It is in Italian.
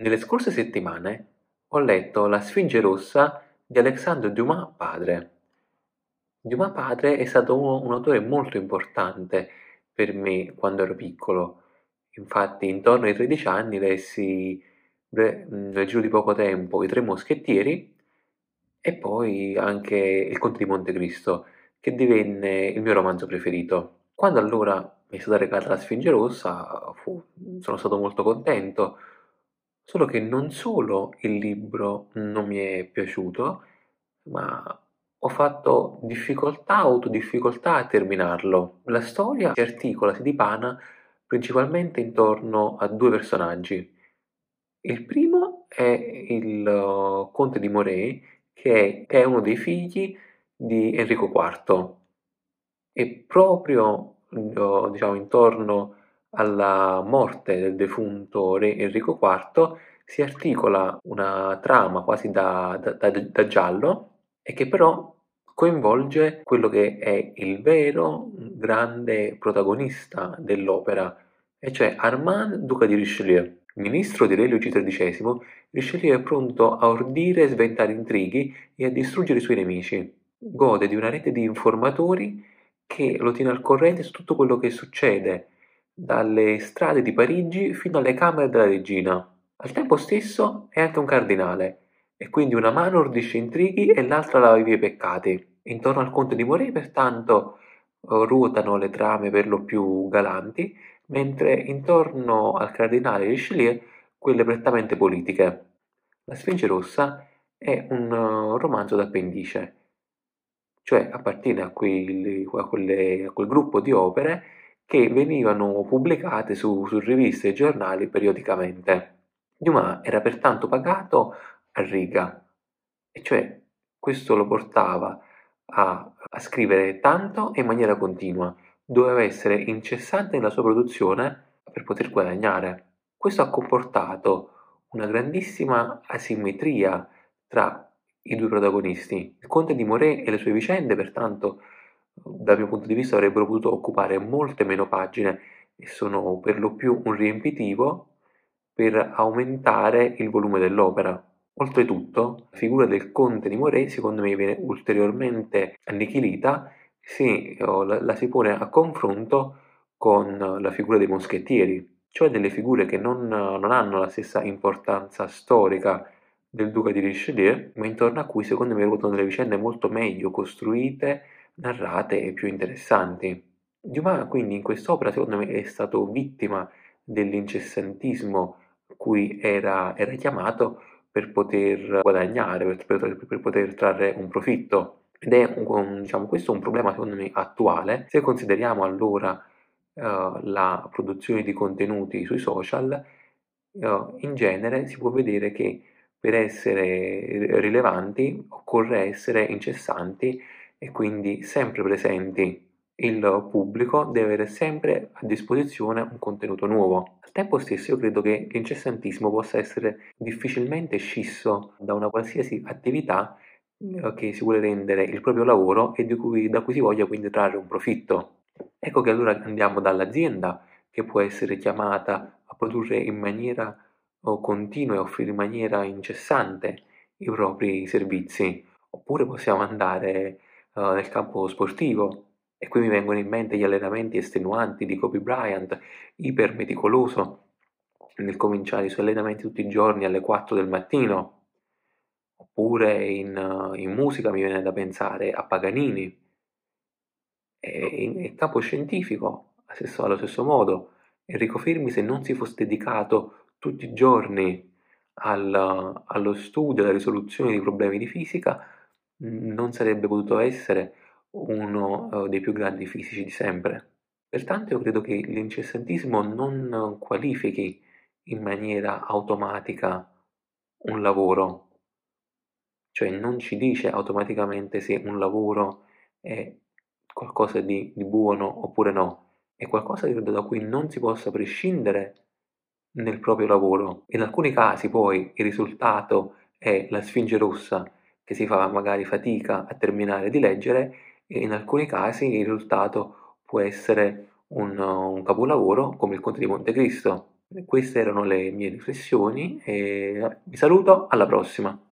Nelle scorse settimane ho letto La Sfinge rossa di Alexandre Dumas padre. Dumas padre è stato uno- un autore molto importante per me quando ero piccolo. Infatti, intorno ai 13 anni lessi nel giro di poco tempo I Tre Moschettieri e poi anche Il Conte di Montecristo, che divenne il mio romanzo preferito. Quando allora mi è stata regalata la Sfinge rossa, fu- sono stato molto contento Solo che non solo il libro non mi è piaciuto, ma ho fatto difficoltà, autodifficoltà a terminarlo. La storia si articola, si dipana principalmente intorno a due personaggi. Il primo è il uh, conte di Moray, che è, uno dei figli di Enrico IV. E proprio uh, diciamo, intorno alla morte del defunto re Enrico IV si articola una trama quasi da, da, da, da giallo e che però coinvolge quello che è il vero grande protagonista dell'opera, e cioè Armand, duca di Richelieu. Ministro di Re Luigi XIII, Richelieu è pronto a ordire e sventare intrighi e a distruggere i suoi nemici. Gode di una rete di informatori che lo tiene al corrente su tutto quello che succede dalle strade di Parigi fino alle camere della regina. Al tempo stesso è anche un cardinale, e quindi una mano ordisce intrighi e l'altra lava i peccati. Intorno al conte di Moray, pertanto, ruotano le trame per lo più galanti, mentre intorno al cardinale Richelieu quelle prettamente politiche. La Sfinge Rossa è un romanzo d'appendice, cioè appartiene a, quelli, a, quelle, a quel gruppo di opere che venivano pubblicate su, su riviste e giornali periodicamente. Dumas era pertanto pagato a riga, e cioè questo lo portava a, a scrivere tanto e in maniera continua, doveva essere incessante nella sua produzione per poter guadagnare. Questo ha comportato una grandissima asimmetria tra i due protagonisti. Il conte di Moret e le sue vicende, pertanto, dal mio punto di vista avrebbero potuto occupare molte meno pagine e sono per lo più un riempitivo per aumentare il volume dell'opera. Oltretutto, la figura del conte di Moret secondo me viene ulteriormente annichilita se la, la si pone a confronto con la figura dei moschettieri, cioè delle figure che non, non hanno la stessa importanza storica del duca di Richelieu, ma intorno a cui secondo me ruotano delle vicende molto meglio costruite narrate e più interessanti. Dumas quindi in quest'opera secondo me è stato vittima dell'incessantismo cui era, era chiamato per poter guadagnare, per, per, per, poter trarre un profitto. Ed è un, diciamo, questo è un problema secondo me attuale. Se consideriamo allora uh, la produzione di contenuti sui social, uh, in genere si può vedere che per essere rilevanti occorre essere incessanti e quindi sempre presenti. Il pubblico deve avere sempre a disposizione un contenuto nuovo. Al tempo stesso io credo che l'incessantismo possa essere difficilmente scisso da una qualsiasi attività eh, che si vuole rendere il proprio lavoro e cui, da cui si voglia quindi trarre un profitto. Ecco che allora andiamo dall'azienda che può essere chiamata a produrre in maniera continua e offrire in maniera incessante i propri servizi, oppure possiamo andare uh, nel campo sportivo. E qui mi vengono in mente gli allenamenti estenuanti di Kobe Bryant, iper meticoloso nel cominciare i suoi allenamenti tutti i giorni alle 4 del mattino. Oppure in, uh, in musica mi viene da pensare a Paganini. E in, in campo scientifico, allo stesso modo, Enrico Fermi se non si fosse dedicato tutti i giorni al, allo studio, alla risoluzione di problemi di fisica, non sarebbe potuto essere uno uh, dei più grandi fisici di sempre. Pertanto io credo che l'incessantismo non qualifichi in maniera automatica un lavoro, cioè non ci dice automaticamente se un lavoro è qualcosa di, di buono oppure no, è qualcosa credo da cui non si possa prescindere nel proprio lavoro. In alcuni casi poi il risultato è la Sfinge rossa che si fa magari fatica a terminare di leggere e in alcuni casi il risultato può essere un, un capolavoro come il Conte di Montecristo. Queste erano le mie riflessioni e vi saluto, alla prossima.